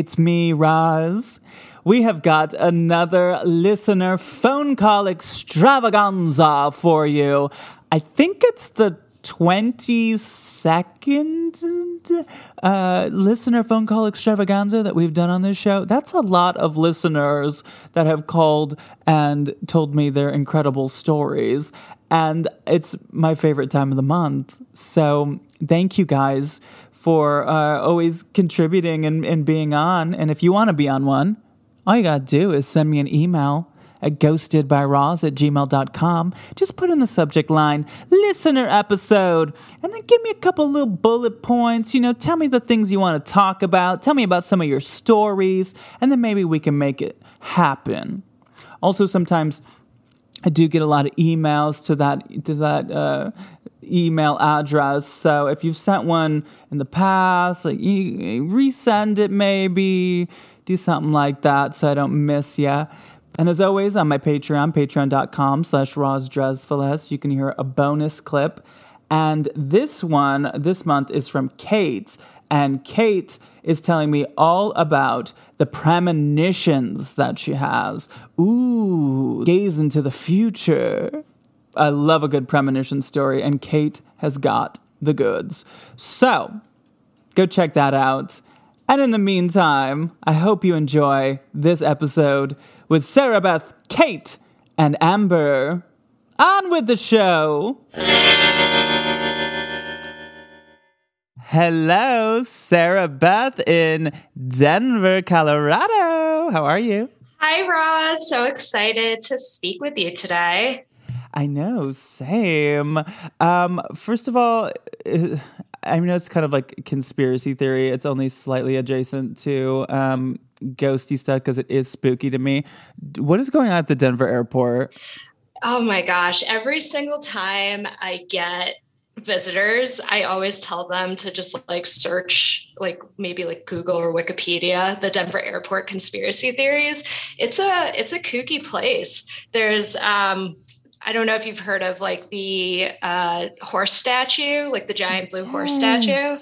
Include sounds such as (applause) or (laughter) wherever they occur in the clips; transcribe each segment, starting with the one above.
It's me, Roz. We have got another listener phone call extravaganza for you. I think it's the 22nd uh, listener phone call extravaganza that we've done on this show. That's a lot of listeners that have called and told me their incredible stories. And it's my favorite time of the month. So thank you guys for uh, always contributing and, and being on. And if you want to be on one, all you got to do is send me an email at ghostedbyroz at gmail.com. Just put in the subject line, listener episode, and then give me a couple little bullet points. You know, tell me the things you want to talk about. Tell me about some of your stories, and then maybe we can make it happen. Also, sometimes I do get a lot of emails to that to that uh, email address. So if you've sent one in the past, like you, resend it maybe, do something like that so I don't miss you. And as always, on my Patreon, patreon.com slash rosdresfeles, you can hear a bonus clip. And this one, this month, is from Kate. And Kate is telling me all about the premonitions that she has. Ooh, gaze into the future. I love a good premonition story, and Kate has got the goods. So, go check that out. And in the meantime, I hope you enjoy this episode with Sarabeth, Kate, and Amber. On with the show! Hello, Sarabeth in Denver, Colorado. How are you? Hi, Roz. So excited to speak with you today. I know, same. Um, first of all, I know it's kind of like conspiracy theory. It's only slightly adjacent to um, ghosty stuff because it is spooky to me. What is going on at the Denver airport? Oh my gosh. Every single time I get visitors, I always tell them to just like search, like maybe like Google or Wikipedia, the Denver airport conspiracy theories. It's a it's a kooky place. There's um I don't know if you've heard of like the uh, horse statue, like the giant blue yes. horse statue.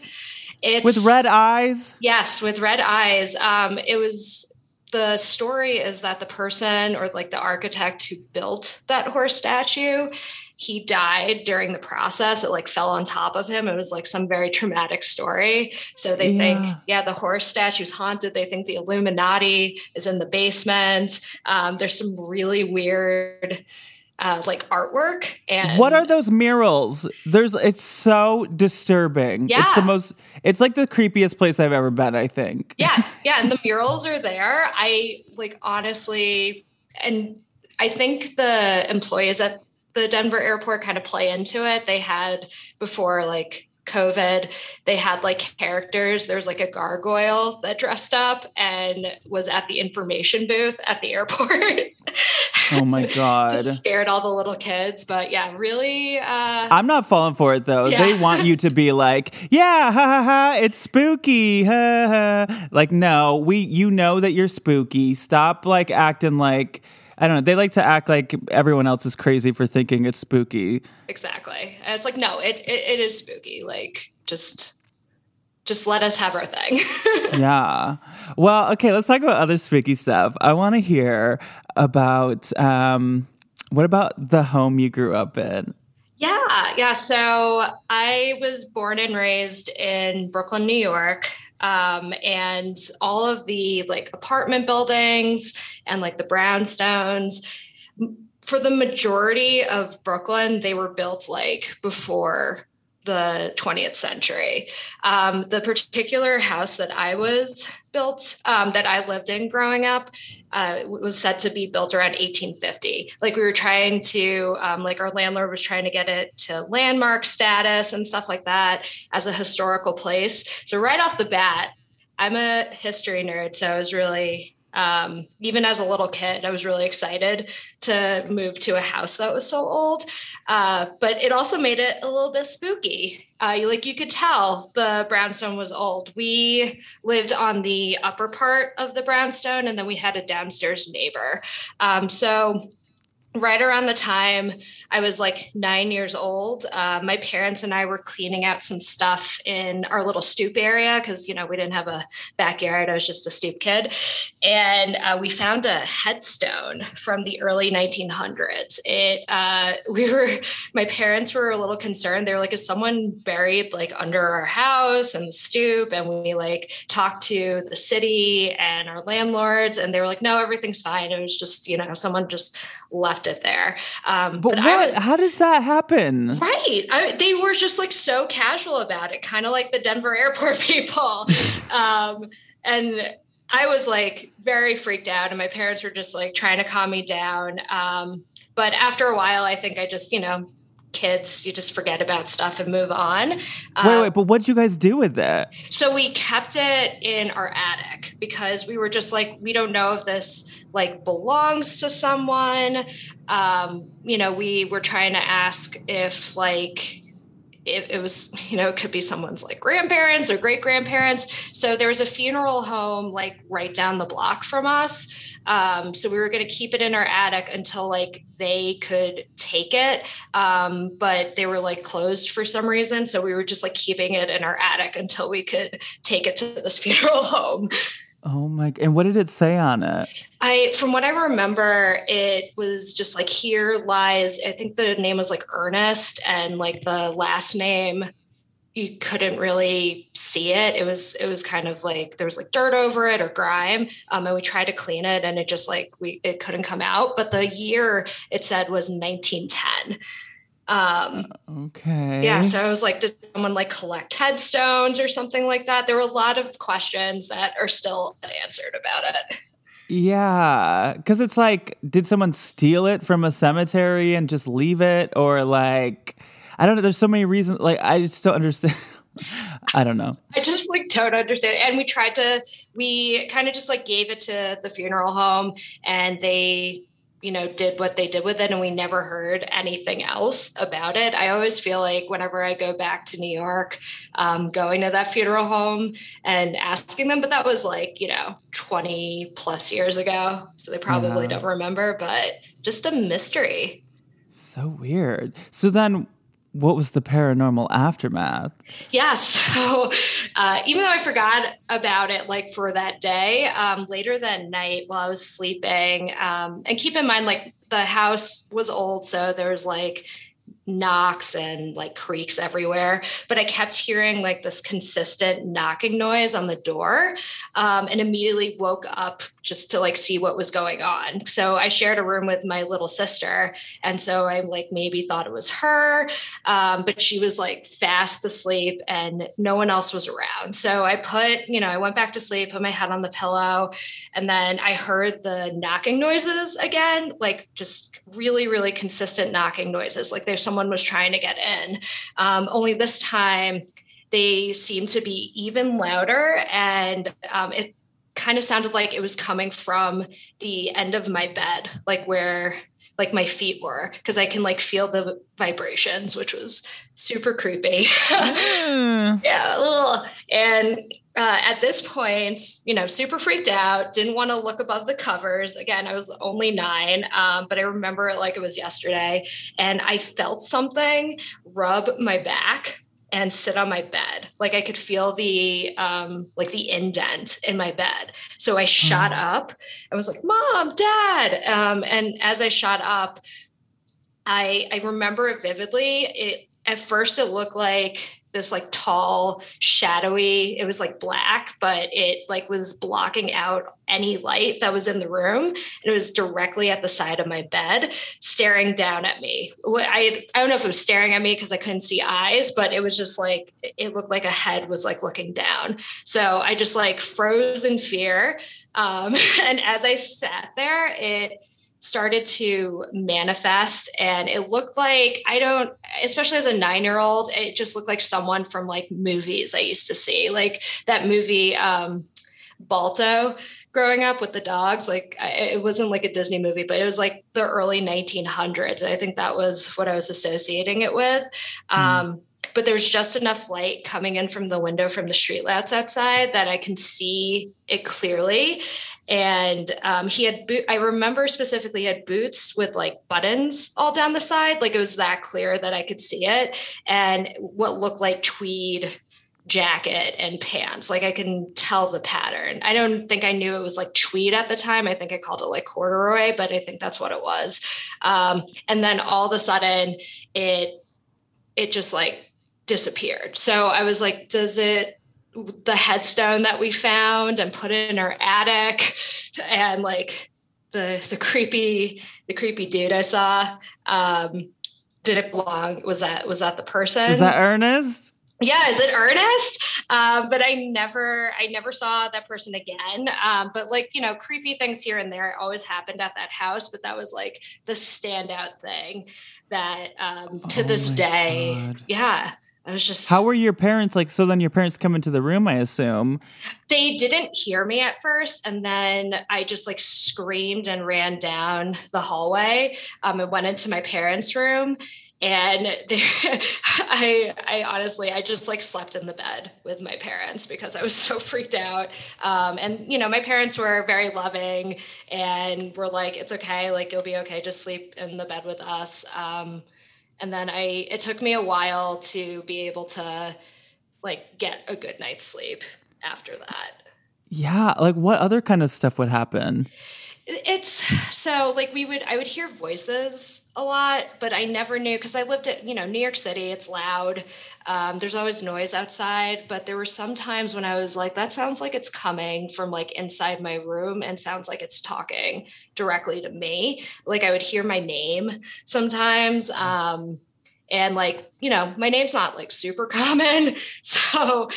It's with red eyes. Yes, with red eyes. Um, it was the story is that the person or like the architect who built that horse statue he died during the process. It like fell on top of him. It was like some very traumatic story. So they yeah. think, yeah, the horse statue's haunted. They think the Illuminati is in the basement. Um, there's some really weird uh, like artwork and what are those murals? There's it's so disturbing. Yeah. it's the most it's like the creepiest place i've ever been i think. Yeah yeah (laughs) and the murals are there. I like honestly and i think the employees at the denver airport kind of play into it. They had before like COVID, they had like characters. There was like a gargoyle that dressed up and was at the information booth at the airport. (laughs) Oh my (laughs) god! Just scared all the little kids, but yeah, really. Uh, I'm not falling for it though. Yeah. They want you to be like, yeah, ha ha ha, it's spooky, ha ha. Like, no, we, you know that you're spooky. Stop like acting like I don't know. They like to act like everyone else is crazy for thinking it's spooky. Exactly. And it's like, no, it, it, it is spooky. Like, just just let us have our thing. (laughs) yeah. Well, okay, let's talk about other spooky stuff. I want to hear about um, what about the home you grew up in? Yeah, yeah. So I was born and raised in Brooklyn, New York um, and all of the like apartment buildings and like the brownstones for the majority of brooklyn they were built like before the 20th century. Um, the particular house that I was built, um, that I lived in growing up, uh, was said to be built around 1850. Like we were trying to, um, like our landlord was trying to get it to landmark status and stuff like that as a historical place. So right off the bat, I'm a history nerd, so I was really um, even as a little kid, I was really excited to move to a house that was so old. Uh, but it also made it a little bit spooky. Uh, like you could tell the brownstone was old. We lived on the upper part of the brownstone, and then we had a downstairs neighbor. Um, so right around the time I was like nine years old, uh, my parents and I were cleaning out some stuff in our little stoop area because, you know, we didn't have a backyard. I was just a stoop kid. And uh, we found a headstone from the early 1900s. It, uh, (laughs) we were, my parents were a little concerned. They were like, is someone buried like under our house and the stoop? And we like talked to the city and our landlords, and they were like, no, everything's fine. It was just, you know, someone just left it there. Um, but, but what? Was, How does that happen? Right. I, they were just like so casual about it, kind of like the Denver (laughs) airport people. um, and I was like very freaked out, and my parents were just like trying to calm me down. Um, but after a while, I think I just, you know, kids, you just forget about stuff and move on. Wait, um, wait, but what did you guys do with it? So we kept it in our attic because we were just like, we don't know if this like belongs to someone. Um, you know, we were trying to ask if like it, it, was (laughs) you know it could be someone's like grandparents or great grandparents so there was a funeral home like right down the block from us. Um, so we were going to keep it in our attic until like they could take it. Um, but they were like closed for some reason. So we were just like keeping it in our attic until we could take it to this (laughs) funeral home Oh my! And what did it say on it? I, from what I remember, it was just like here lies. I think the name was like Ernest, and like the last name, you couldn't really see it. It was it was kind of like there was like dirt over it or grime. Um, and we tried to clean it, and it just like we it couldn't come out. But the year it said was 1910. Um, okay. Yeah. So I was like, did someone like collect headstones or something like that? There were a lot of questions that are still unanswered about it. Yeah. Cause it's like, did someone steal it from a cemetery and just leave it? Or like, I don't know. There's so many reasons. Like, I just don't understand. (laughs) I don't know. I just like don't understand. And we tried to, we kind of just like gave it to the funeral home and they you know, did what they did with it and we never heard anything else about it. I always feel like whenever I go back to New York, um, going to that funeral home and asking them, but that was like, you know, 20 plus years ago. So they probably don't remember, but just a mystery. So weird. So then what was the paranormal aftermath? Yeah, so uh, even though I forgot about it, like for that day, um, later that night while I was sleeping, um, and keep in mind, like the house was old, so there was like knocks and like creaks everywhere but i kept hearing like this consistent knocking noise on the door um, and immediately woke up just to like see what was going on. So i shared a room with my little sister and so i like maybe thought it was her um, but she was like fast asleep and no one else was around. So i put you know i went back to sleep put my head on the pillow and then i heard the knocking noises again like just really really consistent knocking noises. Like there's someone someone was trying to get in. Um, only this time, they seemed to be even louder, and um, it kind of sounded like it was coming from the end of my bed, like where like my feet were because I can like feel the vibrations, which was super creepy. (laughs) mm. yeah. Ugh. And uh, at this point, you know, super freaked out, didn't want to look above the covers. Again, I was only nine, um, but I remember it like it was yesterday. And I felt something rub my back and sit on my bed. Like I could feel the um like the indent in my bed. So I shot mm. up. I was like, "Mom, Dad." Um and as I shot up, I I remember it vividly. It at first it looked like this like tall shadowy it was like black but it like was blocking out any light that was in the room and it was directly at the side of my bed staring down at me. I i don't know if it was staring at me because i couldn't see eyes but it was just like it looked like a head was like looking down. So i just like froze in fear um, (laughs) and as i sat there it started to manifest. And it looked like i don't especially as a nine year old it just looked like someone from like movies i used to see. Like that movie um balto growing up with the dogs like it wasn't like a disney movie but it was like the early 1900s and i think that was what i was associating it with. Mm. um but there's just enough light coming in from the window from the street lights outside that I can see it clearly and um, he had boot i remember specifically had boots with like buttons all down the side like it was that clear that i could see it and what looked like tweed jacket and pants like i can tell the pattern. I don't think i knew it was like tweed at the time. I think i called it like corduroy but i think that's what it was. Um, and then all of a sudden it it just like disappeared. So i was like does it the headstone that we found and put it in our attic and like the the creepy the creepy dude I saw um did it belong. Was that was that the person? Is that Ernest? Yeah is it Ernest? Um, but I never I never saw that person again. Um, but like you know creepy things here and there always happened at that house but that was like the standout thing that um, to oh this day. God. yeah I was just. How were your parents like? So then your parents come into the room, I assume. They didn't hear me at first. And then I just like screamed and ran down the hallway. Um, and went into my parents' room. And they, (laughs) I, I honestly, I just like slept in the bed with my parents because I was so freaked out. Um, and you know, my parents were very loving and were like, "It's okay, like you'll be okay. Just sleep in the bed with us." Um, and then i it took me a while to be able to like get a good night's sleep after that. Yeah like what other kind of stuff would happen? It's so like we would i would hear voices a lot but i never knew because i lived at you know new york city it's loud um, there's always noise outside but there were some times when i was like that sounds like it's coming from like inside my room and sounds like it's talking directly to me. Like i would hear my name sometimes um, and like you know my name's not like super (laughs) common so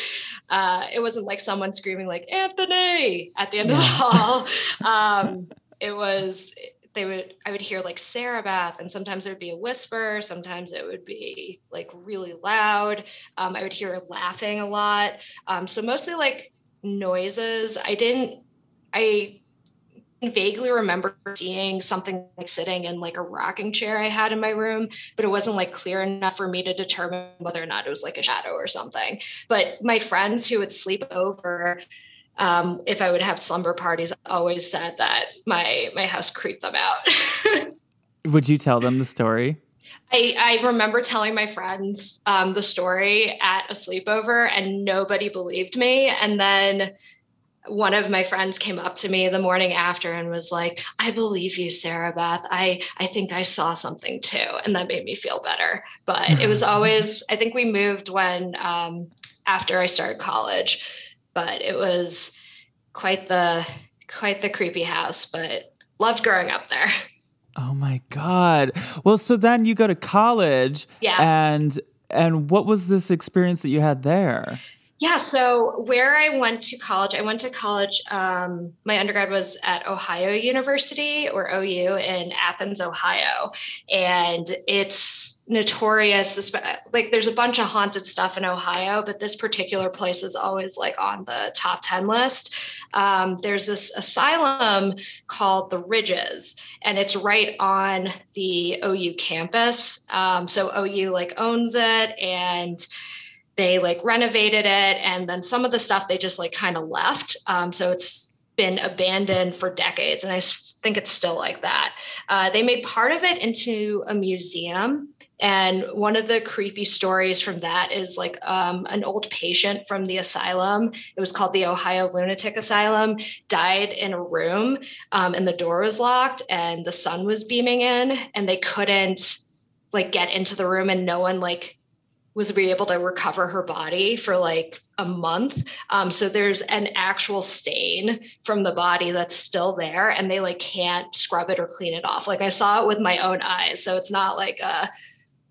uh, it wasn't like someone screaming like anthony at the end of the hall. (laughs) Um, it was they would I would hear like Sarabeth, and sometimes there'd be a whisper, sometimes it would be like really loud. Um, I would hear laughing a lot. Um, so mostly like noises. I didn't I vaguely remember seeing something like sitting in like a rocking chair I had in my room, but it wasn't like clear enough for me to determine whether or not it was like a shadow or something. But my friends who would sleep over um, if I would have slumber parties, always said that my my house creeped them out. (laughs) would you tell them the story? I, I remember telling my friends um, the story at a sleepover, and nobody believed me. And then one of my friends came up to me the morning after and was like, I believe you, Sarabeth. I, I think I saw something too. And that made me feel better. But it was (laughs) always, I think we moved when, um, after I started college, but it was quite the, quite the creepy house, but loved growing up there. Oh my God. Well, so then you go to college. Yeah. And, and what was this experience that you had there? Yeah. So where I went to college, I went to college. Um, my undergrad was at Ohio University or OU in Athens, Ohio, and it's notorious. Like there's a bunch of haunted stuff in Ohio, but this particular place is always like on the top ten list. Um, there's this asylum called the Ridges, and it's right on the OU campus. Um, so OU like owns it and they like renovated it and then some of the stuff they just like kind of left um, so it's been abandoned for decades and i think it's still like that uh, they made part of it into a museum and one of the creepy stories from that is like um, an old patient from the asylum it was called the ohio lunatic asylum died in a room um, and the door was locked and the sun was beaming in and they couldn't like get into the room and no one like was able to recover her body for like a month. Um, so there's an actual stain from the body that's still there, and they like can't scrub it or clean it off. Like I saw it with my own eyes, so it's not like a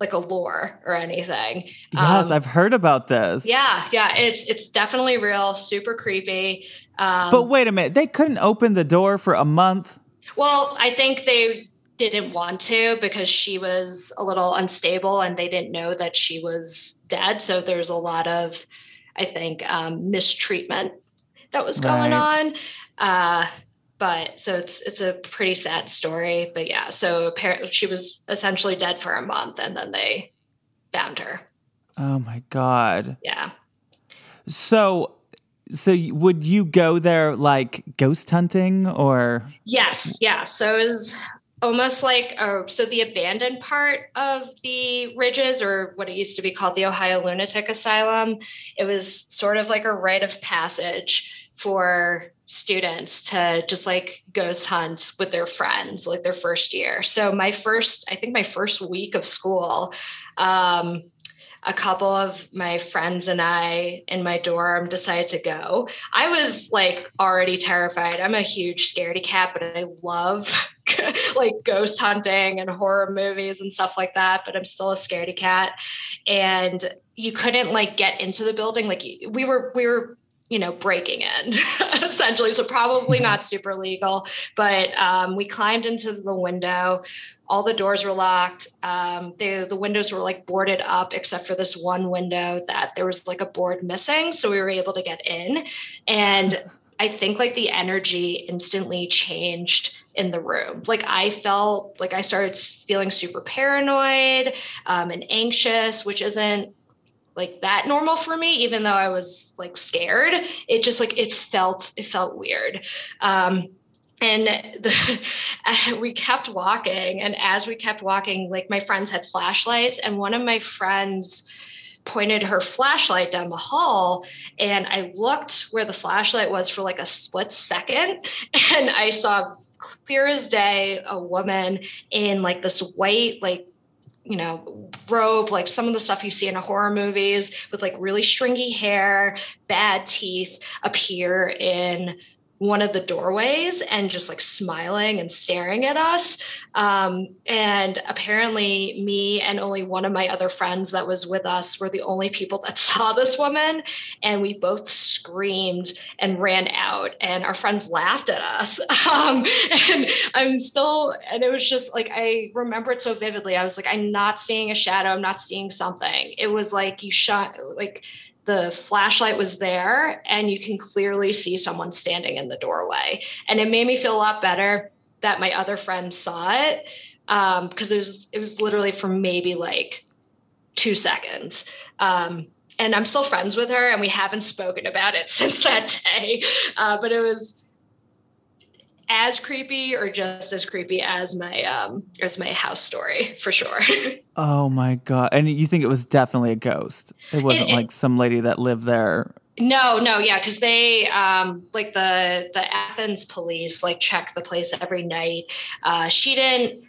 like a lore or anything. Yes, um, I've heard about this. Yeah, yeah, it's it's definitely real, super creepy. Um, but wait a minute, they couldn't open the door for a month. Well, I think they didn't want to because she was a little unstable and they didn't know that she was dead. So there's a lot of, I think, um, mistreatment that was going right. on. Uh, but so it's it's a pretty sad story. But yeah, so apparently she was essentially dead for a month, and then they found her. Oh my god! Yeah. So so would you go there like ghost hunting or yes yeah so it was almost like uh, so the abandoned part of the ridges or what it used to be called the ohio lunatic asylum it was sort of like a rite of passage for students to just like ghost hunt with their friends like their first year so my first i think my first week of school um, a couple of my friends and I in my dorm decided to go. I was like already terrified. I'm a huge scaredy cat, but I love (laughs) like ghost hunting and horror movies and stuff like that, but I'm still a scaredy cat. And you couldn't like get into the building. Like we were, we were you know, breaking in (laughs) essentially. So probably mm-hmm. not super legal, but um, we climbed into the window. All the doors were locked. Um, the the windows were like boarded up, except for this one window that there was like a board missing. So we were able to get in, and I think like the energy instantly changed in the room. Like I felt like I started feeling super paranoid um, and anxious, which isn't like that normal for me even though i was like scared. It just like it felt it felt weird. Um and (laughs) the, we kept walking and as we kept walking like my friends had flashlights and one of my friends pointed her flashlight down the hall and i looked where the flashlight was for like a split second (laughs) and i saw clear as day a woman in like this white like you know, robe, like some of the stuff you see in horror movies with like really stringy hair, bad teeth appear in one of the doorways and just like smiling and staring at us. Um, and apparently, me and only one of my other friends that was with us were the only people that (laughs) saw this woman. And we both screamed and ran out, and our friends laughed at us. (laughs) Um, and I'm still, and it was just like, I remember it so vividly. I was like, I'm not seeing a shadow, I'm not seeing something. It was like you shot, like, the flashlight was there and you can clearly see someone standing in the doorway. And it made me feel a lot better that my other friend saw it because um, it was it was literally for maybe like two seconds. Um, and I'm still friends with her, and we haven't spoken about it (laughs) since that day. Uh, but it was as creepy or just as creepy as my um as my house story for sure. (laughs) oh my god. And you think it was definitely a ghost. It wasn't it, it, like some lady that lived there No, no, yeah, because they um like the the Athens police like check the place every night. Uh, she didn't.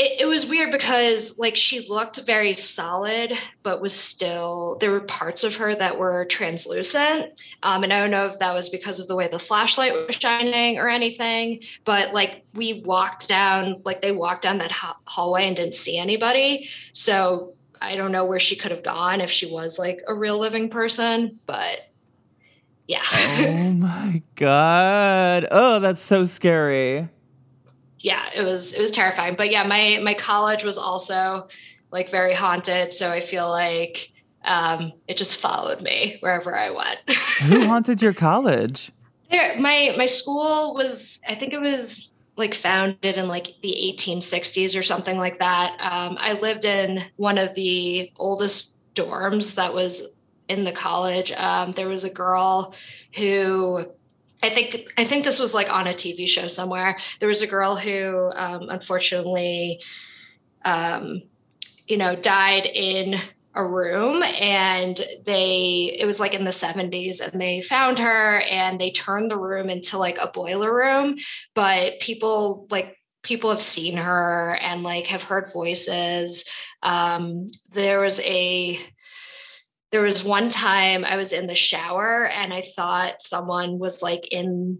It, it was weird because like she looked very solid, but was still there were parts of her that were translucent. Um, and I don't know if that was because of the way the flashlight was shining or anything. But like we walked down, like they walked down that ha- hallway and didn't see anybody. So I don't know where she could have gone if she was like a real living person, but yeah. oh my god. Oh, that's so scary. Yeah, it was it was terrifying. But yeah, my my college was also like very haunted, so I feel like um it just followed me wherever I went. (laughs) Who haunted your college? There, my my school was I think it was like founded in like the 1860s or something like that. Um, I lived in one of the oldest dorms that was in the college. Um, there was a girl who I think I think this was like on a TV show somewhere. There was a girl who um, unfortunately, um, you know, died in a room and they it was like in the 70s and they found her and they turned the room into like a boiler room but people like people have seen her and like have heard voices um there was a there was one time i was in the shower and i thought someone was like in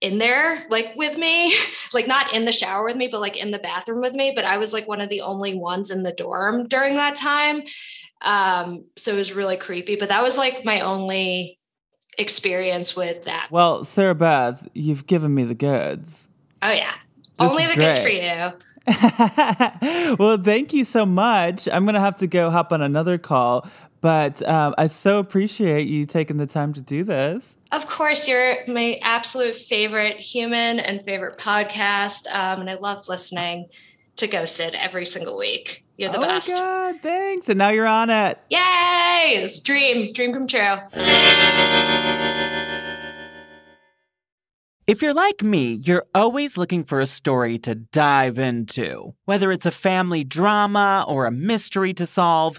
in there like with me. (laughs) Like not in the shower with me but like in the bathroom with me but i was like one of the only ones in the dorm during that time. Um so it was really creepy but that was like my only experience with that. Well Sarabeth you've given me the goods. Oh yeah. This only the great. goods for you. (laughs) Well, thank you so much. I'm going to have to go hop on another call, but um, I so appreciate you taking the time to do this. Of course, you're my absolute favorite human and favorite podcast. Um, and I love listening to Ghosted every single week. You're the oh best. Oh, God, thanks. And now you're on it. Yay! It's dream, dream come true. If you're like me, you're always looking for a story to dive into. Whether it's a family drama or a mystery to solve,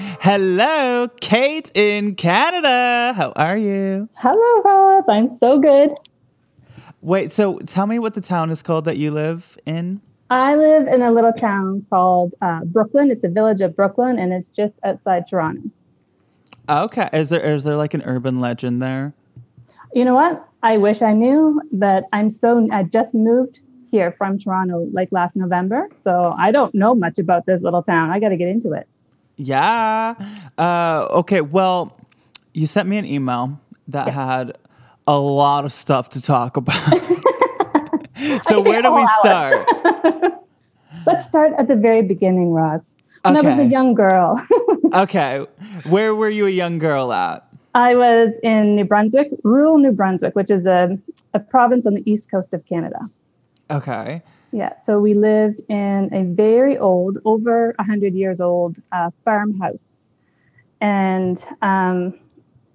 Hello, Kate in Canada. How are you? Hello, Roz. I'm so good. Wait, so tell me what the town is called that you live in. I live in a little town called uh, Brooklin. It's a village of Brooklin, and it's just outside Toronto. Okay, is there is there like an urban legend there? You know what? I wish I knew, but I'm so I just moved here from Toronto like last November, so I don't know much about this little town. I got to get into it. Yeah. Uh, okay. Well, you sent me an email that yeah. had a lot of stuff to talk about. (laughs) so where do we start? (laughs) Let's start at the very beginning, Roz. When okay. I was a young girl. (laughs) okay. Where were you a young girl at? I was in New Brunswick, rural New Brunswick, which is a, a province on the east coast of Canada. Okay. Yeah. So we lived in a very old, over 100 years old uh, farmhouse. And um,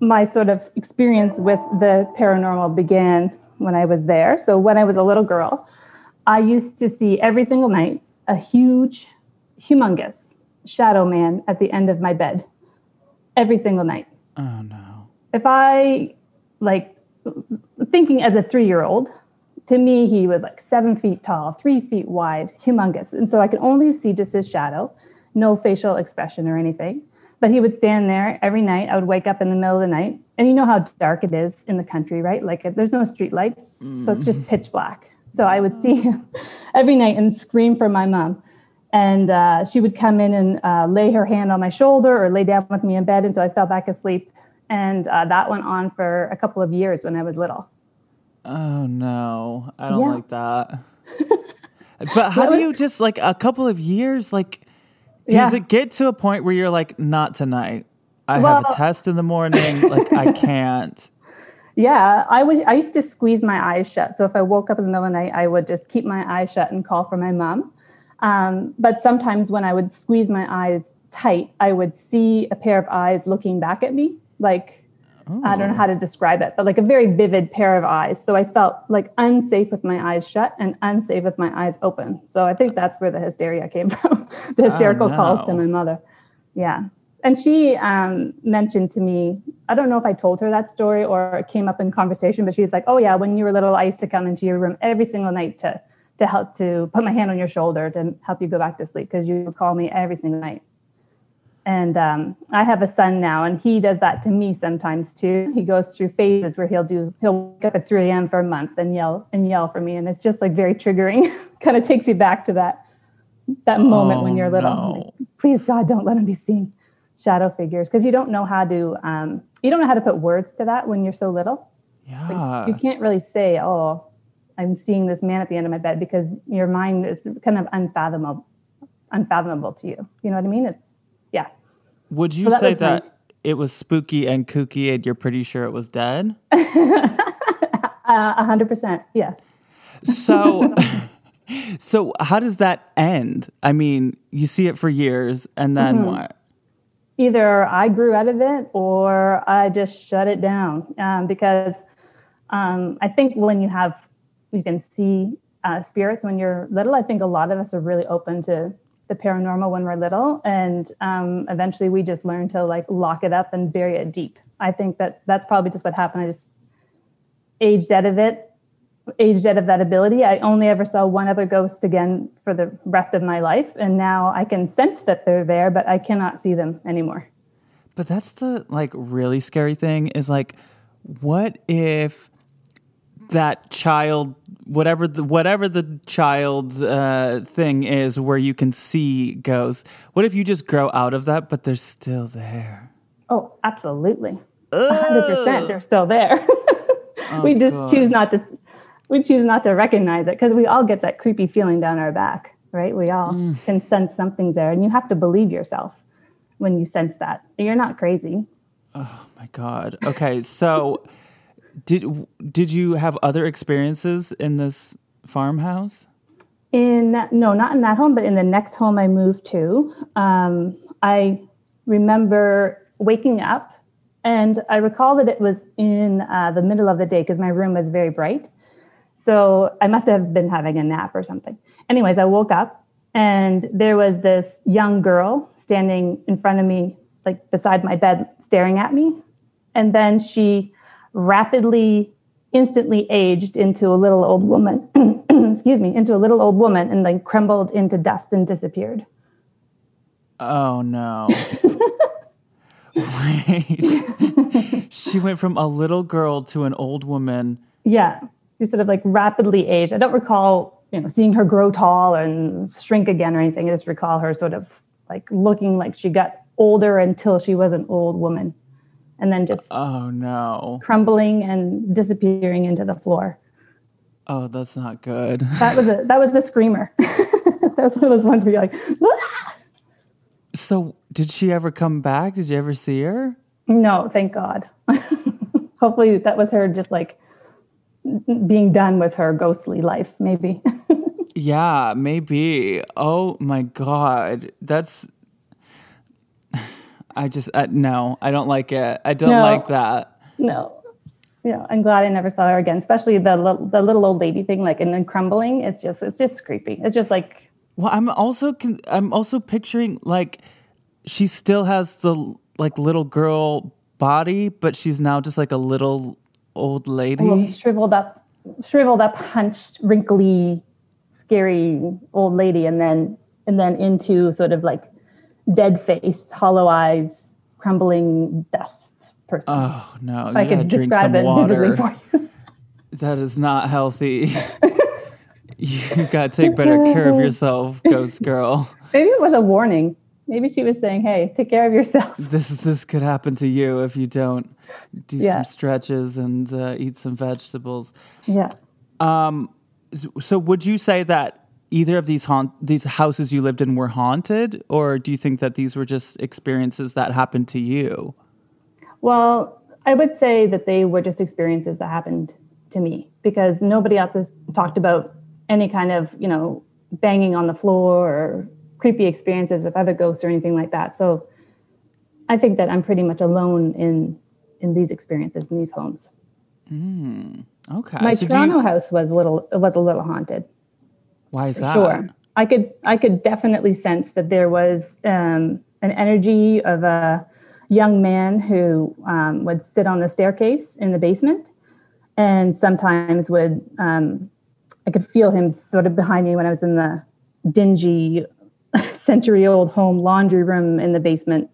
my sort of experience with the paranormal began when I was there. So when I was a little girl, I used to see every single night a huge, humongous shadow man at the end of my bed every single night. Oh no. If I like thinking as a three year old, to me, he was like seven feet tall, three feet wide, humongous. And so I could only see just his shadow, no facial expression or anything. But he would stand there every night. I would wake up in the middle of the night. And you know how dark it is in the country, right? Like there's no street lights. Mm. So it's just pitch black. So I would see him (laughs) every night and scream for my mom. And uh, she would come in and uh, lay her hand on my shoulder or lay down with me in bed until I fell back asleep. And uh, that went on for a couple of years when I was little. Oh no, I don't yeah. like that. (laughs) but how do you just like a couple of years like does yeah. it get to a point where you're like not tonight? I well, have a test in the morning, like I (laughs) can't. Yeah, I was I used to squeeze my eyes shut. So if I woke up in the middle of the night, I would just keep my eyes shut and call for my mom. Um, but sometimes when I would squeeze my eyes tight, I would see a pair of eyes looking back at me, like Oh. I don't know how to describe it, but like a very vivid pair of eyes. So I felt like unsafe with my eyes shut and unsafe with my eyes open. So I think that's where the hysteria came (laughs) from the hysterical oh, no. calls to my mother. Yeah. And she um, mentioned to me, I don't know if I told her that story or it came up in conversation, but she's like, oh, yeah, when you were little, I used to come into your room every single night to, to help to put my hand on your shoulder to help you go back to sleep because you would call me every single night and um, I have a son now, and he does that to me sometimes too. He goes through phases where he'll do he'll wake up at 3 a.m. for a month and yell and yell for me, and it's just like very triggering. (laughs) kind of takes you back to that that moment oh, when you're little. No. Like, Please God, don't let him be seeing shadow figures because you don't know how to um, you don't know how to put words to that when you're so little. Yeah, like, you can't really say, "Oh, I'm seeing this man at the end of my bed," because your mind is kind of unfathomable unfathomable to you. You know what I mean? It's yeah. Would you so that say that my... it was spooky and kooky and you're pretty sure it was dead? (laughs) Uh, a hundred percent, yeah. So, (laughs) so how does that end? I mean, you see it for years, and then mm-hmm. what? Either I grew out of it, or I just shut it down um, because um, I think when you have you can see uh, spirits when you're little. I think a lot of us are really open to the paranormal when we're little and um, eventually we just learn to like lock it up and bury it deep. I think that that's probably just what happened. I just aged out of it aged out of that ability. I only ever saw one other ghost again for the rest of my life and now i can sense that they're there but i cannot see them anymore. But that's the like really scary thing is like what if that child whatever the whatever the child's uh, thing is where you can see goes. What if you just grow out of that but they're still there? Oh absolutely. 100% they're still there. (laughs) Oh, we just God. choose not to we choose not to recognize it because we all get that creepy feeling down our back right? We all mm. can sense something's there and you have to believe yourself when you sense that. You're not crazy. Oh my god. Okay so did did you have other experiences in this farmhouse? In no, not in that home, but in the next home I moved to, um, I remember waking up, and I recall that it was in uh, the middle of the day because my room was very bright. So I must have been having a nap or something. Anyways, I woke up, and there was this young girl standing in front of me, like beside my bed, staring at me, and then she rapidly instantly aged into a little old woman (clears throat) excuse me into a little old woman and then crumbled into dust and disappeared. Oh no. (laughs) Wait. (laughs) she went from a little girl to an old woman. Yeah. She sort of like rapidly aged. I don't recall you know seeing her grow tall and shrink again or anything. I just recall her sort of like looking like she got older until she was an old woman and then just oh no. crumbling and disappearing into the floor. Oh that's not good. (laughs) That was a that was the screamer. (laughs) That's one of those ones where you're like Wah! so did she ever come back? Did you ever see her? No thank god. (laughs) Hopefully that was her just like being done with her ghostly life maybe. Yeah, maybe. Oh my god, that's. I just uh, no, I don't like it. I don't No. like that. No. Yeah, I'm glad I never saw her again. Especially the the little old lady thing, like and then crumbling. It's just it's just creepy. It's just like Well, I'm also I'm also picturing like she still has the like little girl body, but she's now just like a little old a little lady. shriveled up, shriveled up, hunched, wrinkly, scary old lady, and then and then into sort of like dead face, hollow eyes, crumbling dust person. Oh no, if I could drink describe some it water. for you. That is not healthy. (laughs) you gotta take better care of yourself, ghost girl. Maybe it was a warning. Maybe she was saying, "Hey, take care of yourself." (laughs) This this could happen to you if you don't do Yeah. some stretches and uh, eat some vegetables. Yeah. Um. So, would you say that either of these haunt these houses you lived in were haunted, or do you think that these were just experiences that happened to you? Well, I would say that they were just experiences that happened to me because nobody else has talked about any kind of, you know, banging on the floor or creepy experiences with other ghosts or anything like that. So I think that I'm pretty much alone in in these experiences in these homes. Mm, Okay, My so Toronto you, house was a little was a little haunted. Why is that? Sure. I could I could definitely sense that there was um, an energy of a young man who um, would sit on the staircase in the basement, and sometimes would um, I could feel him sort of behind me when I was in the dingy (laughs) century old home laundry room in the basement.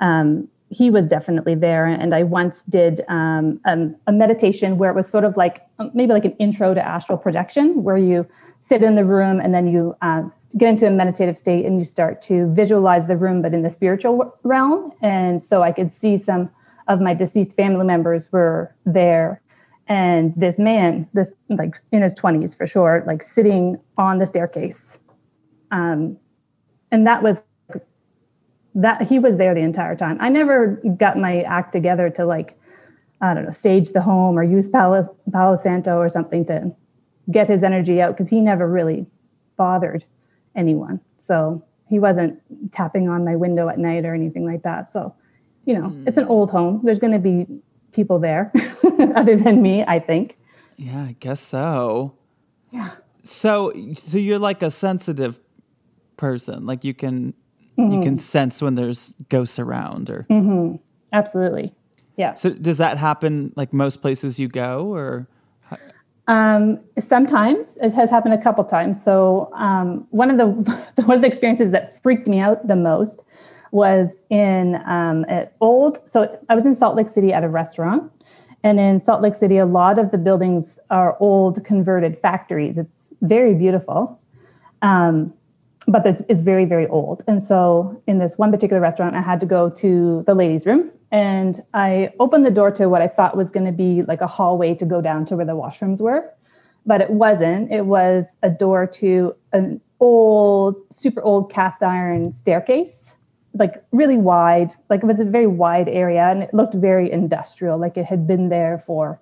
Um, he was definitely there, and I once did um, um, a meditation where it was sort of like maybe like an intro to astral projection, where you sit in the room and then you uh, get into a meditative state and you start to visualize the room, but in the spiritual realm. And so I could see some of my deceased family members were there, and this man, this like in his twenties for sure, like sitting on the staircase, um, and that was that he was there the entire time. I never got my act together to like, I don't know, stage the home or use Palo, Palo Santo or something to get his energy out because he never really bothered anyone. So he wasn't tapping on my window at night or anything like that. So, you know, it's an old home. There's going to be people there (laughs) other than me, I think. Yeah, I guess so. Yeah. So, so you're like a sensitive person. Like you can you Mm-hmm. can sense when there's ghosts around, or Absolutely. Yeah. so does that happen like most places you go, or Um, sometimes it has happened a couple times. So um, one of the (laughs) one of the experiences that freaked me out the most was in um, an old. So I was in Salt Lake City at a restaurant, and in Salt Lake City, a lot of the buildings are old converted factories. It's very beautiful, um, but it's, it's very very old. And so in this one particular restaurant, I had to go to the ladies' room, and I opened the door to what I thought was going to be like a hallway to go down to where the washrooms were, but it wasn't. It was a door to an old, super old cast iron staircase, like really wide. Like it was a very wide area, and it looked very industrial, like it had been there for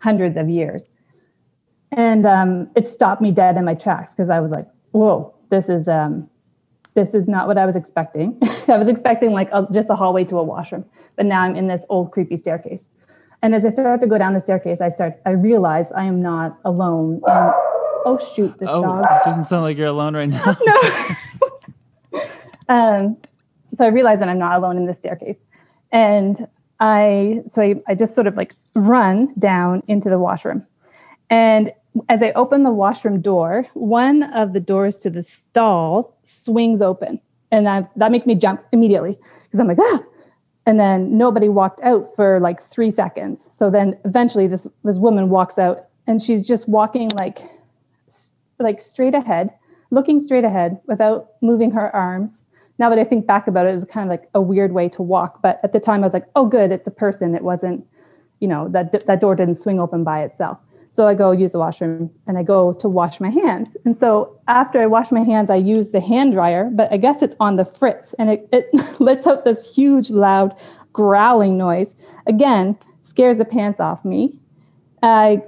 hundreds of years. And um, it stopped me dead in my tracks because I was like, "Whoa, this is um, this is not what I was expecting. (laughs) I was expecting like a, just a hallway to a washroom, but now I'm in this old creepy staircase. And as I start to go down the staircase, I start I realize I am not alone. And, oh shoot, this oh, dog. it doesn't sound like you're alone right now. (laughs) (laughs) Um, so I realize that I'm not alone in this staircase. And I, so I, I just sort of like run down into the washroom. And as I open the washroom door, one of the doors to the stall swings open. And that, that makes me jump immediately because I'm like, ah. And then nobody walked out for like three seconds. So then eventually this, this woman walks out and she's just walking like, like straight ahead, looking straight ahead without moving her arms. Now that I think back about it, it was kind of like a weird way to walk. But at the time, I was like, oh, good, it's a person. It wasn't, you know, that, that door didn't swing open by itself. So I go use the washroom and I go to wash my hands. And so after I wash my hands, I use the hand dryer, but I guess it's on the fritz and it, it (laughs) lets out this huge, loud growling noise. Again, scares the pants off me. I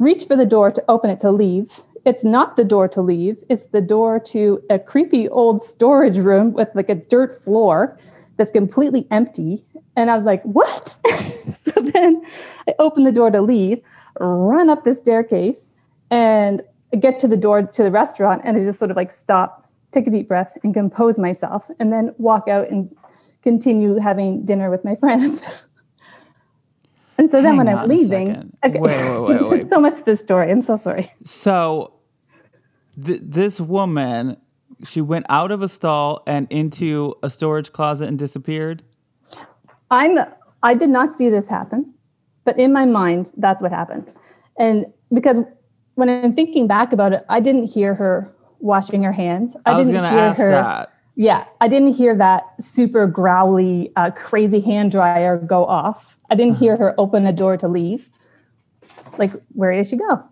reach for the door to open it to leave. it's not the door to leave, it's the door to a creepy old storage room with like a dirt floor that's completely empty. And I was like, what? (laughs) so then I open the door to leave, run up the staircase, and get to the door to the restaurant. And I just sort of like stop, take a deep breath, and compose myself, and then walk out and continue having dinner with my (laughs) friends. and so then Hang when I'm leaving, (laughs) okay, Wait, wait, wait, (laughs) there's wait. so much to this story. I'm so sorry. So, th- this woman, she went out of a stall and into a storage closet and disappeared. I'm I did not see this happen, but in my mind, that's what happened. And because when I'm thinking back about it, I didn't hear her washing her hands. I, I, was didn't going to hear ask her. that. Yeah, I didn't hear that super growly, uh, crazy hand dryer go off. I didn't hear her open the door to leave. Like, where did she go?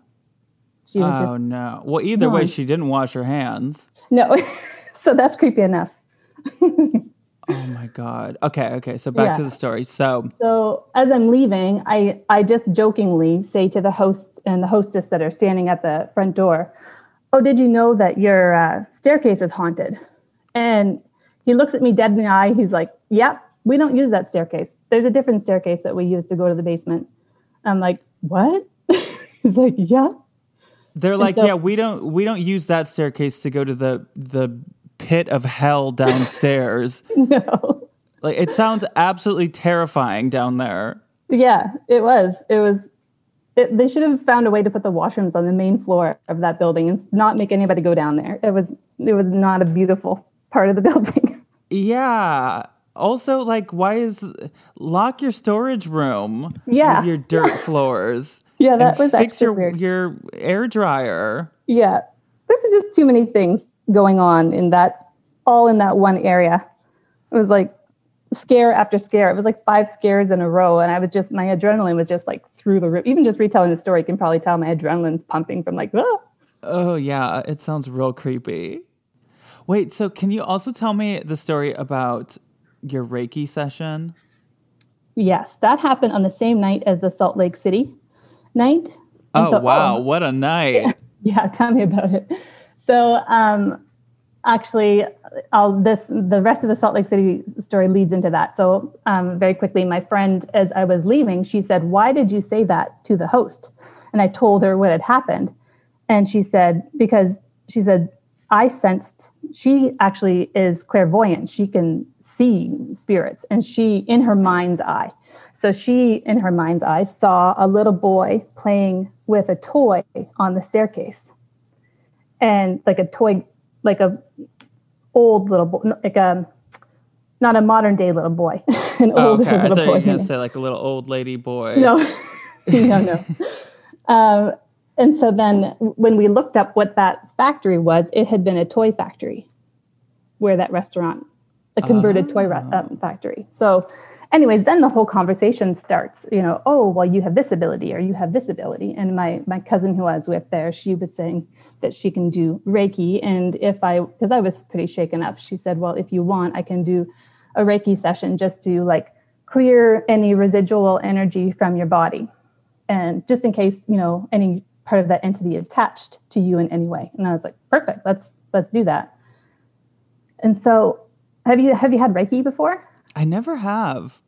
She was Oh just no. Well, either way, she didn't wash her hands. no. (laughs) so that's creepy enough. (laughs) Oh my god. Okay, okay. So back to the story. So, So as I'm leaving, I, I just jokingly say to the host and the hostess that are standing at the front door, Oh, did you know that your uh, staircase is haunted? And he looks at me dead in the eye. He's like, Yep, we don't use that staircase. There's a different staircase that we use to go to the basement. I'm like, What? (laughs) He's like, Yeah. they're like, so- "Yeah, we don't we don't use that staircase to go to the the pit of hell downstairs." (laughs) No. like it sounds absolutely terrifying down there. Yeah, it was. It was. It, they should have found a way to put the washrooms on the main floor of that building and not make anybody go down there. It was. It was not a beautiful part of the (laughs) building. Yeah. Also, like, why is lock your storage room Yeah. with your dirt (laughs) floors? Yeah, that was fix actually your weird. your air dryer. Yeah, there was just too many things going on in that, all in that one area. It was like scare after scare. It was like five scares in a row, and I was just my adrenaline was just like through the roof. Even just retelling the story, you can probably tell my adrenaline's pumping from like, ah. Oh yeah, it sounds real creepy. Wait, so can you also tell me the story about your Reiki session? Yes, that happened on the same night as the Salt Lake City night. And Oh so- wow, what a (laughs) night! Yeah, tell me about it. So, um, actually, I'll this the rest of the Salt Lake City story leads into that. So, um, very quickly, my friend, as I was leaving, she said, "Why did you say that to the host?" And I told her what had happened, and she said, "Because she said I sensed she actually is clairvoyant. She can see spirits, and she in her mind's eye." So she, in her mind's eye, saw a little boy playing with a toy on the staircase, and like a toy, like a old little boy, like a not a modern day little boy, (laughs) an Oh, older okay, I little thought you boy. were gonna say like a little old lady boy. No, (laughs) (laughs) no, no. Um, and so then when we looked up what that factory was, it had been a toy factory where that restaurant, a converted toy ra- Ah. um, factory. So, anyways, then the whole conversation starts, you know, oh, well, you have this ability or you have this ability. And my, my cousin who I was with there, she was saying that she can do Reiki. And if I, because I was pretty shaken up, she said, well, if you want, I can do a Reiki session just to like clear any residual energy from your body and just in case you know any part of that entity attached to you in any way and i was like perfect let's let's do that and so have you have you had reiki before I never have.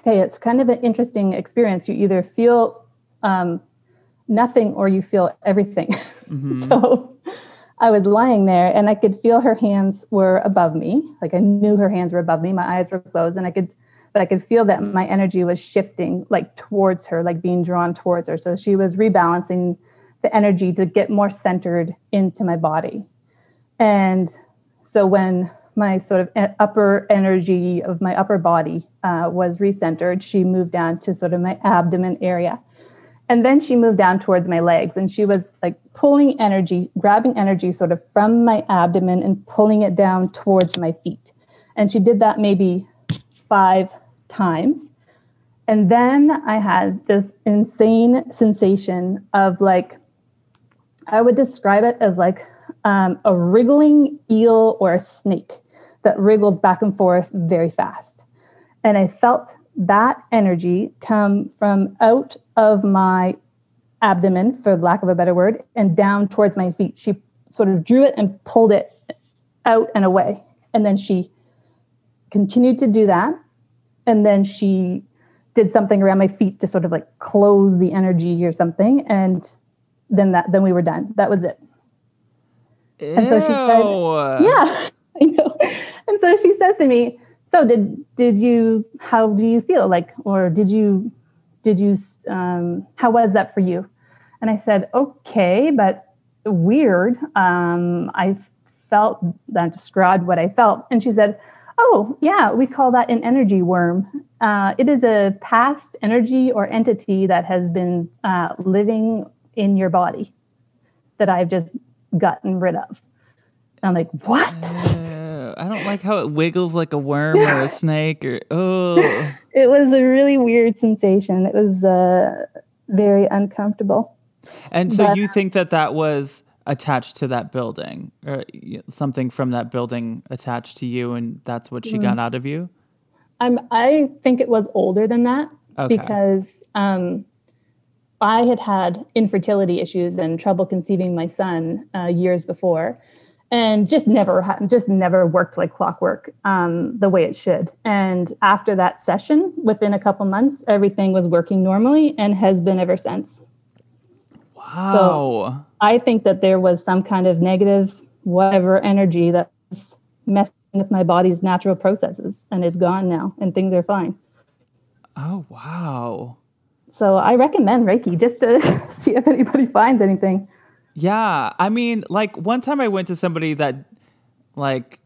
okay it's kind of an interesting experience. You either feel um, nothing or you feel everything. Mhm. (laughs) so i was lying there and i could feel her hands were above me. Like i knew her hands were above me. My eyes were closed and i could but i could feel that my energy was shifting like towards her like being drawn towards her. So she was rebalancing the energy to get more centered into my body. And so when my sort of upper energy of my upper body uh, was recentered she moved down to sort of my abdomen area and then she moved down towards my legs and she was like pulling energy, grabbing energy sort of from my abdomen and pulling it down towards my feet. And she did that maybe five times. And then I had this insane sensation of like, I would describe it as like um, a wriggling eel or a snake that wriggles back and forth very fast. And I felt that energy come from out of my abdomen, for lack of a better word, and down towards my feet. She sort of drew it and pulled it out and away. And then she continued to do that. And then she did something around my feet to sort of like close the energy or something. And then that then we were done. That was it. Ew. And so she said, Yeah, (laughs) I know. So she says to me, So did did you how do you feel? Like, or did you did you um how was that for you? And I said, Okay, but weird. Um, I felt that described what I felt. And she said, Oh, yeah, we call that an energy worm. Uh, it is a past energy or entity that has been uh, living in your body that I've just gotten rid of. I'm like, what? I don't like how it wiggles like a worm or a snake or (laughs) oh. It was a really weird sensation. It was uh, very uncomfortable. And so But- you think that that was attached to that building or something from that building attached to you and that's what she Mm. got out of you? I think it was older than that Okay. because um, I had had infertility issues and trouble conceiving my son uh, years before, and just never had, just never worked like clockwork um, the way it should. And after that session, within a couple months, everything was working normally and has been ever since. Wow. So I think that there was some kind of negative, whatever energy that was messing with my body's natural processes, and it's gone now, and things are fine. oh wow. So I recommend Reiki just to (laughs) see if anybody finds anything. Yeah, I mean, like one time I went to somebody that, like,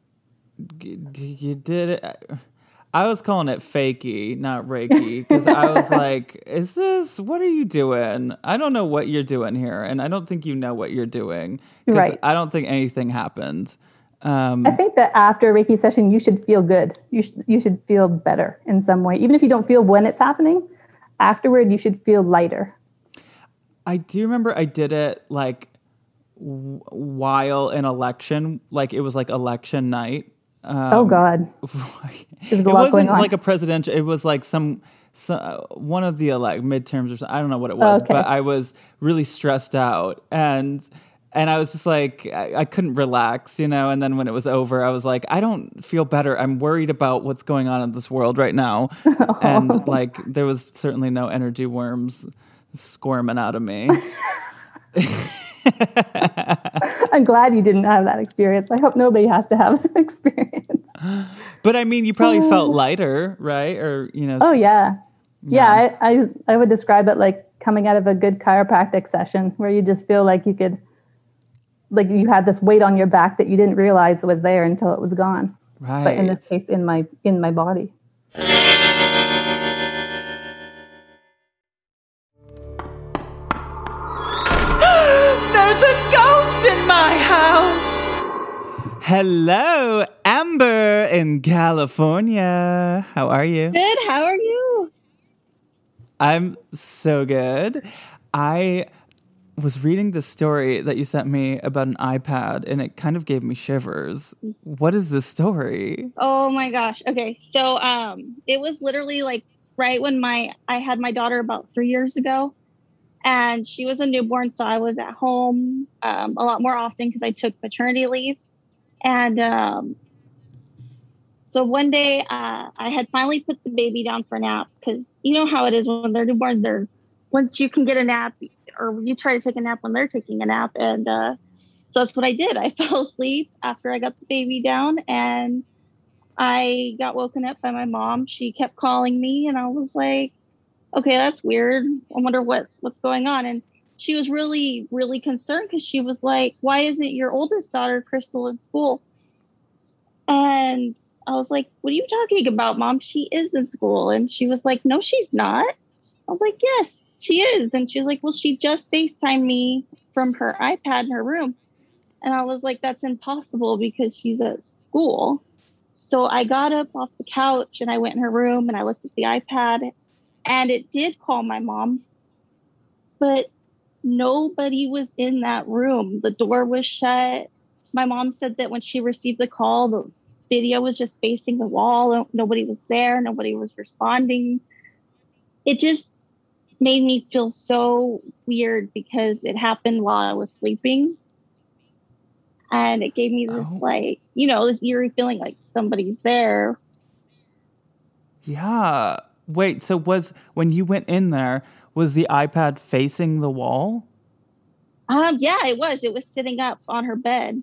you did it. I was calling it fakey, not Reiki, because I was (laughs) like, "Is this? What are you doing? I don't know what you're doing here, and I don't think you know what you're doing. Right. I don't think anything happened. Um, I think that after a Reiki session, you should feel good. You should you should feel better in some way, even if you don't feel when it's happening. Afterward, you should feel lighter. I do remember I did it like w- while an election, like it was like election night. Um, oh God, (laughs) it, was a lot wasn't going on. like a presidential. It was like some, some one of the like midterms or something. I don't know what it was, Okay. but I was really stressed out and. And I was just like, I, I couldn't relax, you know. And then when it was over, I was like, I don't feel better. I'm worried about what's going on in this world right now. (laughs) And like, there was certainly no energy worms squirming out of me. (laughs) (laughs) I'm glad you didn't have that experience. I hope nobody has to have (laughs) that experience. (laughs) But I mean, you probably felt uh. lighter, right? Or you know, Oh yeah, yeah. I, I I would describe it like coming out of a good chiropractic session where you just feel like you could, like you had this weight on your back that you didn't realize was there until it was gone. right? But in this case, in my in my body. Hello, Amber in California. How are you? Good. How are you? I'm so good. I was reading the story that you sent me about an iPad and it kind of gave me shivers. What is this story? Oh my gosh. Okay. So um it was literally like right when my I had my daughter about 3 years ago and she was a newborn so I was at home um a lot more often cuz I took maternity leave and um so one day uh, I had finally put the baby down for a nap because you know how it is when they're newborns. They're once you can get a nap, or you try to take a nap when they're taking a nap, and uh, so that's what I did. I (laughs) fell asleep after I got the baby down, and I got woken up by my mom. She kept calling me, and I was like, "Okay, that's weird. I wonder what what's going on." And she was really, really concerned because she was like, "Why isn't your oldest daughter, Crystal, in school?" And I was like, What are you talking about, mom? She is in school. And she was like, No, she's not. I was like, Yes, she is. And she was like, Well, she just FaceTimed me from her iPad in her room. And I was like, That's impossible because she's at school. So I got up off the couch and I went in her room and I looked at the iPad and it did call my mom, but nobody was in that room. The door was shut. My mom said that when she received the call, the video was just facing the wall. Nobody was there. Nobody was responding. It just, made me feel so weird because it happened while I was sleeping. And it gave me this, Oh. like, you know, this eerie feeling like somebody's there. Yeah. Wait, so was when you went in there, was the iPad facing the wall? Um, yeah, it was. It was sitting up on her bed.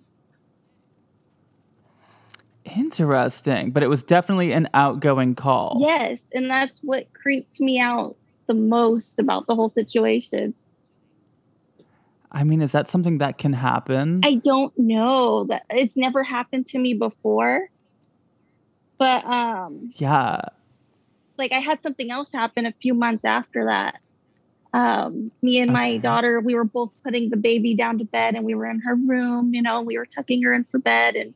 Interesting, but it was definitely an outgoing call. Yes. And that's what creeped me out the most about the whole situation. I mean, is that something that can happen? I don't know that it's never happened to me before. But um yeah. like I had something else happen a few months after that. Um me and my Okay. daughter we were both putting the baby down to bed and we were in her room, you know, we were tucking her in for bed and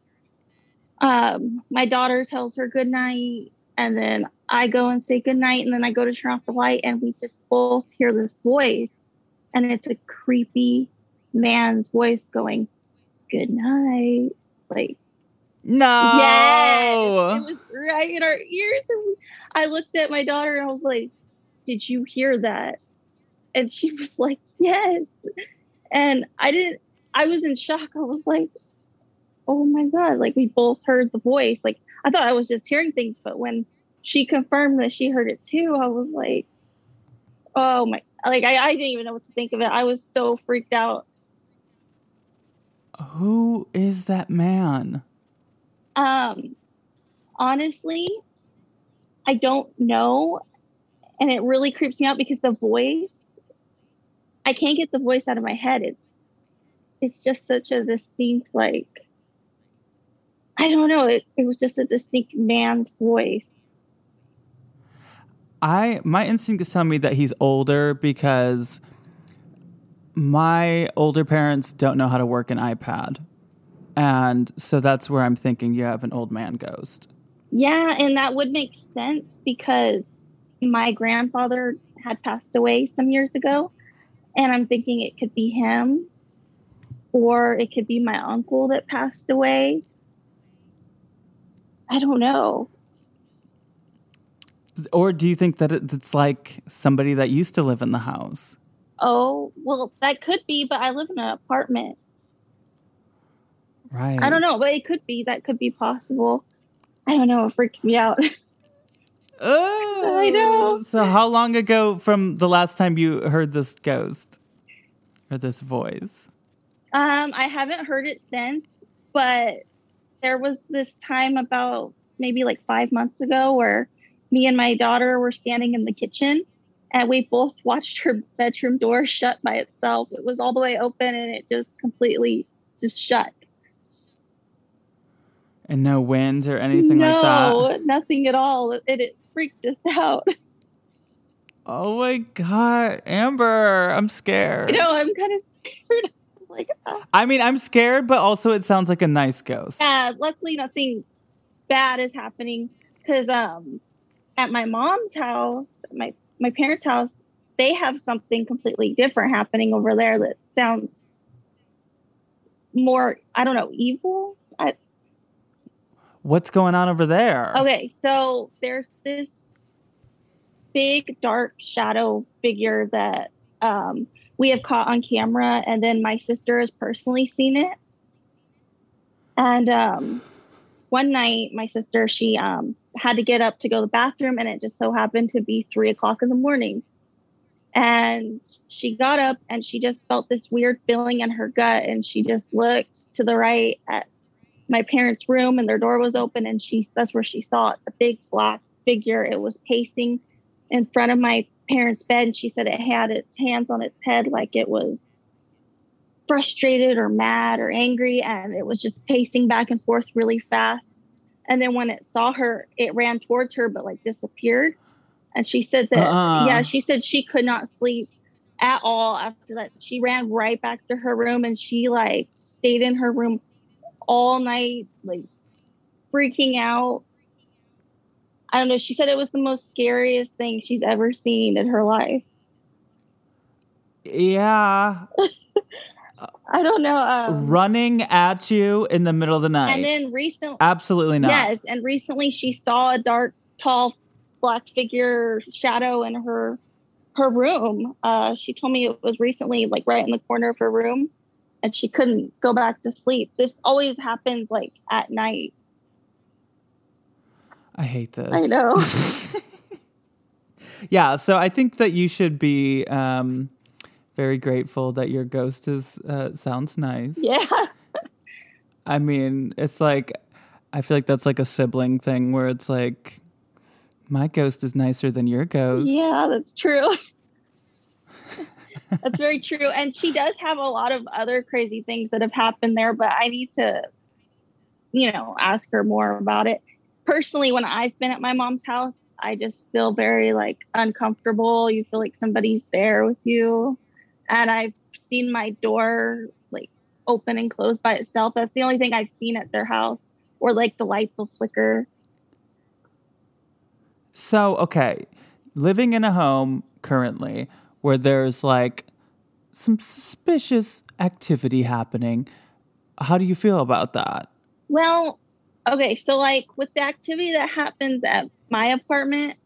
um my daughter tells her good night and then I go and say good night and then I go to turn off the light and we just both hear this voice and it's a creepy man's voice going good night like No. Yes, it was right in our ears. And I looked at my daughter and I was like, "Did you hear that?" And she was like, "Yes." And I didn't. I was in shock. I was like, "Oh my god!" Like we both heard the voice. Like I thought I was just hearing things, but when she confirmed that she heard it too, I was like, "Oh my!" Like I, I didn't even know what to think of it. I was so freaked out. Who is that man? Um, honestly, I don't know. And it really creeps me out because the voice, I can't get the voice out of my head. It's it's just such a distinct, like I don't know, it, it was just a distinct man's voice. I my instinct is telling me that he's older because my older parents don't know how to work an iPad. And so that's where I'm thinking you have an old man ghost. Yeah, and that would make sense because my grandfather had passed away some years ago. And I'm thinking it could be him, or it could be my uncle that passed away. I don't know. Or do you think that it's like somebody that used to live in the house? Oh, well, that could be, but I live in an apartment. Right. I don't know, but it could be. That could be possible. I don't know. It freaks me out. (laughs) Oh, I know. So how long ago from the last time you heard this ghost or this voice? Um, I haven't heard it since, but there was this time about maybe like five months ago where me and my daughter were standing in the kitchen and we both (laughs) watched her bedroom door shut by itself. It was all the way open and it just completely just shut. And no wind or anything no, like that? No, nothing at all. It, it freaked us out. (laughs) Oh my god, Amber, I'm scared. You know, I'm kind of scared. like, ah. I mean, I'm scared, but also it sounds like a nice ghost. yeah, luckily nothing bad is happening because um at my mom's house my my parents house they have something completely different happening over there that sounds more i don't know evil What's going on over there? okay so there's this big dark shadow figure that um we have caught on camera and then my sister has personally seen it and um one night my sister she um had to get up to go to the bathroom and it just so happened to be three o'clock in the morning and she got up and she just felt this weird feeling in her gut and she just looked to the right at my parents room and their door was open and she that's where she saw it the big black figure. It was pacing in front of my parents bed and she said it had its hands on its head like it was frustrated or mad or angry and it was just pacing back and forth really fast. And then when it saw her it ran towards her but like disappeared. And she said that Uh-uh. yeah she said she could not sleep at all after that. She ran right back to her room and she like stayed in her room all night like freaking out i don't know she said it was the most scariest thing she's ever seen in her life Yeah. (laughs) i don't know um, Running at you in the middle of the night. and then recently Absolutely not. Yes, and recently she saw a dark, tall, black figure shadow in her her room. Uh, she told me it was recently like right in the corner of her room, and she couldn't go back to sleep. This always happens like at night. I hate this. I know. (laughs) (laughs) yeah, so I think that you should be um, very grateful that your ghost is uh, sounds nice. yeah. I mean, it's like I feel like that's like a sibling thing where it's like my ghost is nicer than your ghost. Yeah, that's true. (laughs) that's very true. And she does have a lot of other crazy things that have happened there, but I need to, you know, ask her more about it. Personally, when I've been at my mom's house, I just feel very like uncomfortable. You feel like somebody's there with you. And I've seen my door like open and close by itself. That's the only thing I've seen at their house. Or like the lights will flicker. So, okay, living in a home currently where there's like some suspicious activity happening, how do you feel about that? Well, okay, so like with the activity that happens at my apartment,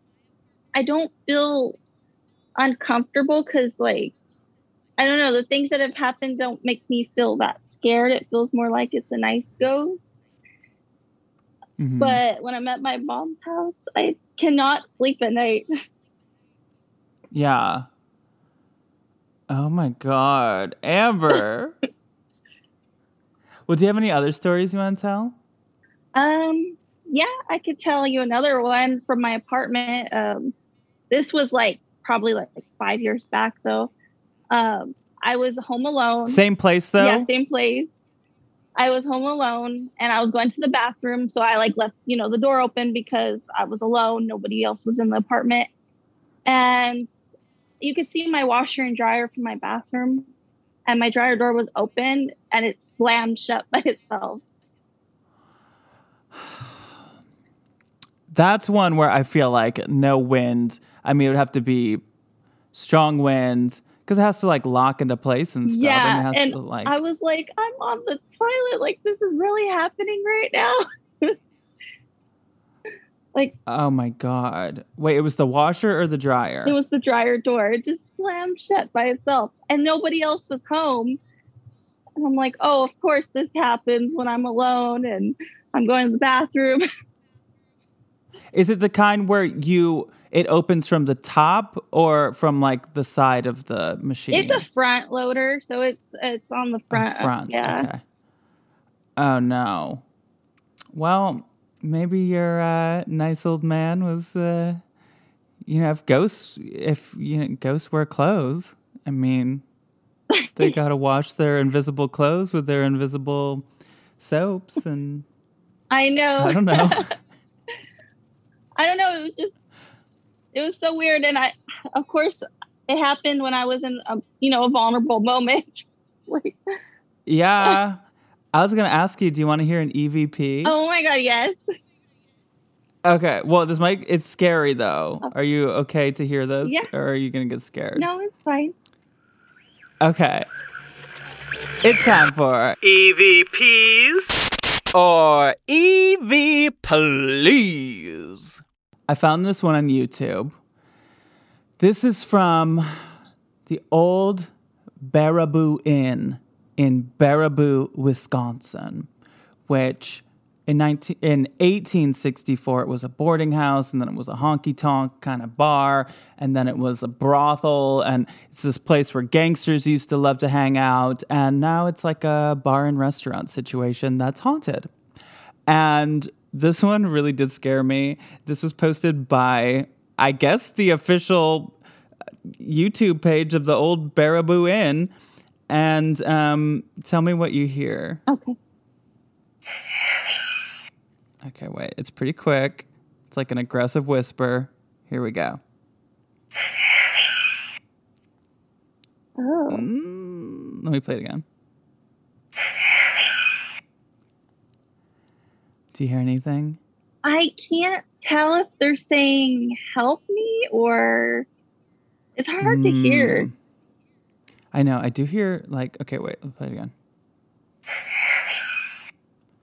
I don't feel uncomfortable because like I don't know, the things that have happened don't make me feel that scared. It feels more like it's a nice ghost. Mhm. But when I'm at my mom's house, I cannot sleep at night. yeah. Oh my God. Amber. (laughs) well, do you have any other stories you want to tell? Um, yeah, I could tell you another one from my apartment. Um, this was like probably like five years back though. Um, I was home alone. Same place though? Yeah, same place. I was home alone and I was going to the bathroom. So I like left, you know, the door open because I was alone. Nobody else was in the apartment. And you could see my washer and dryer from my bathroom. And my dryer door was open and it slammed shut by itself. That's one where I feel like no wind. I mean, it would have to be strong wind because it has to like lock into place and stuff. Yeah, and, it has and to, like, I was like, I'm on the toilet. Like, this is really happening right now. (laughs) like, oh my god! Wait, it was the washer or the dryer? it was the dryer door. It just slammed shut by itself, and nobody else was home. And I'm like, oh, of course this happens when I'm alone and I'm going to the bathroom. (laughs) Is it the kind where you it opens from the top or from like the side of the machine? it's a front loader, so it's it's on the A front. front. Yeah. Okay. Oh no. Well, maybe your uh, nice old man was, uh, you know, if ghosts, if you know, ghosts wear clothes. I mean, they (laughs) gotta wash their invisible clothes with their invisible soaps, and I know. I don't know. (laughs) I don't know. It was just, it was so weird. And I, of course, it happened when I was in, a, you know, a vulnerable (laughs) moment. like, yeah. I was gonna ask you, do you want to hear an EVP? oh my God, yes. Okay. Well, this might it's scary though. Oh. Are you okay to hear this? Yeah. Or are you gonna get scared? No, it's fine. Okay. It's time for EVPs or EV Please. I found this one on YouTube. This is from the old Baraboo Inn in Baraboo, Wisconsin, which in 19, in 1864 it was a boarding house and then it was a honky tonk kind of bar and then it was a brothel and it's this place where gangsters used to love to hang out and now it's like a bar and restaurant situation that's haunted. And this one really did scare me. This was posted by i guess the official uh, youtube page of the old baraboo inn and um, tell me what you hear Okay. Okay, wait. It's pretty quick. It's like an aggressive whisper. Here we go. Oh. Mm, let me play it again. Do you hear anything? I can't tell if they're saying help me or it's hard to hear. I know. I do hear like. Okay, wait. Let's play it again.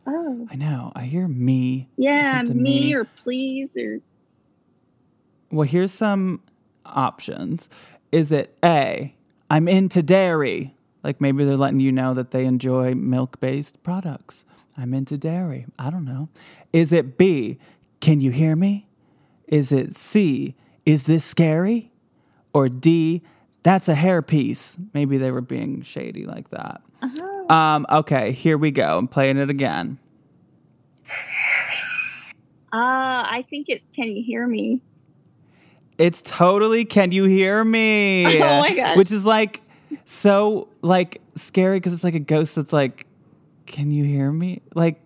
Oh. I know. I hear me. Yeah, me me. or please or Well, here's some options. Is it A, I'm into dairy? Like maybe they're letting you know that they enjoy milk based products. I'm into dairy. I don't know. Is it B, can you hear me? Is it C, is this scary? Or D, that's a hairpiece. Maybe they were being shady like that. Uh-huh. Um, okay, here we go. I'm playing it again. Uh, I think it's Can You Hear Me? It's totally Can You Hear Me? (laughs) Oh my God. Which is like so like scary because it's like a ghost that's like, Can you hear me? Like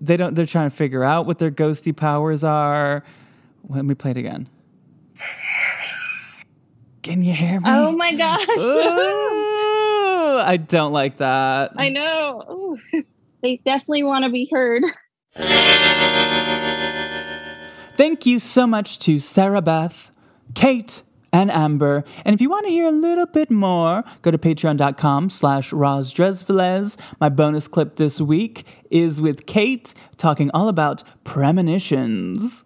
they don't they're trying to figure out what their ghosty powers are. Let me play it again. Can you hear me? Oh my gosh. (laughs) Ooh, I don't like that. I know. Ooh. (laughs) They definitely want to be heard. Thank you so much to Sarabeth, Kate, and Amber. And if you want to hear a little bit more, go to patreon.com slash rozdresvelez. My bonus clip this week is with Kate talking all about premonitions.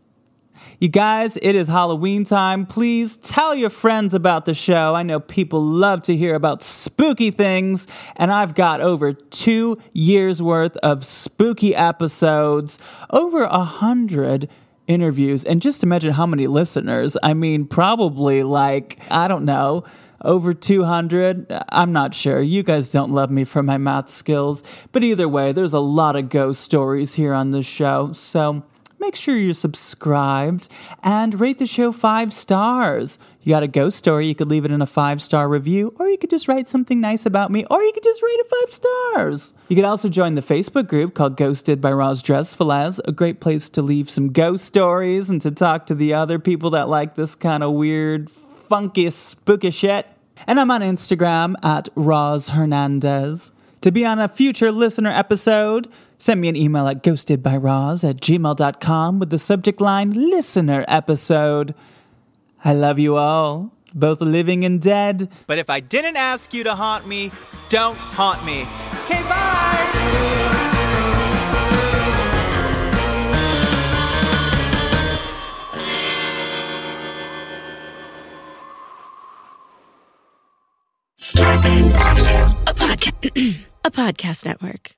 You guys, it is Halloween time. Please tell your friends about the show. I know people love to hear about spooky things, and I've got over two years worth of spooky episodes, over a hundred interviews, and just imagine how many listeners. I mean, probably like, I don't know over 200. I'm not sure. You guys don't love me for my math skills. But either way, there's a lot of ghost stories here on this show. So make sure you're subscribed and rate the show five stars. You got a ghost story, you could leave it in a five star review, or you could just write something nice about me, or you could just rate it five stars. You could also join the Facebook group called Ghosted by Roz Dresfelaz, a great place to leave some ghost stories and to talk to the other people that like this kind of weird, funky, spooky shit. And I'm on Instagram at Roz Hernandez. To be on a future listener episode, send me an email at ghostedbyroz at gmail.com with the subject line listener episode. I love you all, both living and dead. But if I didn't ask you to haunt me, don't haunt me. Okay, bye! Starburns Audio, a, podca- (clears throat) a podcast network.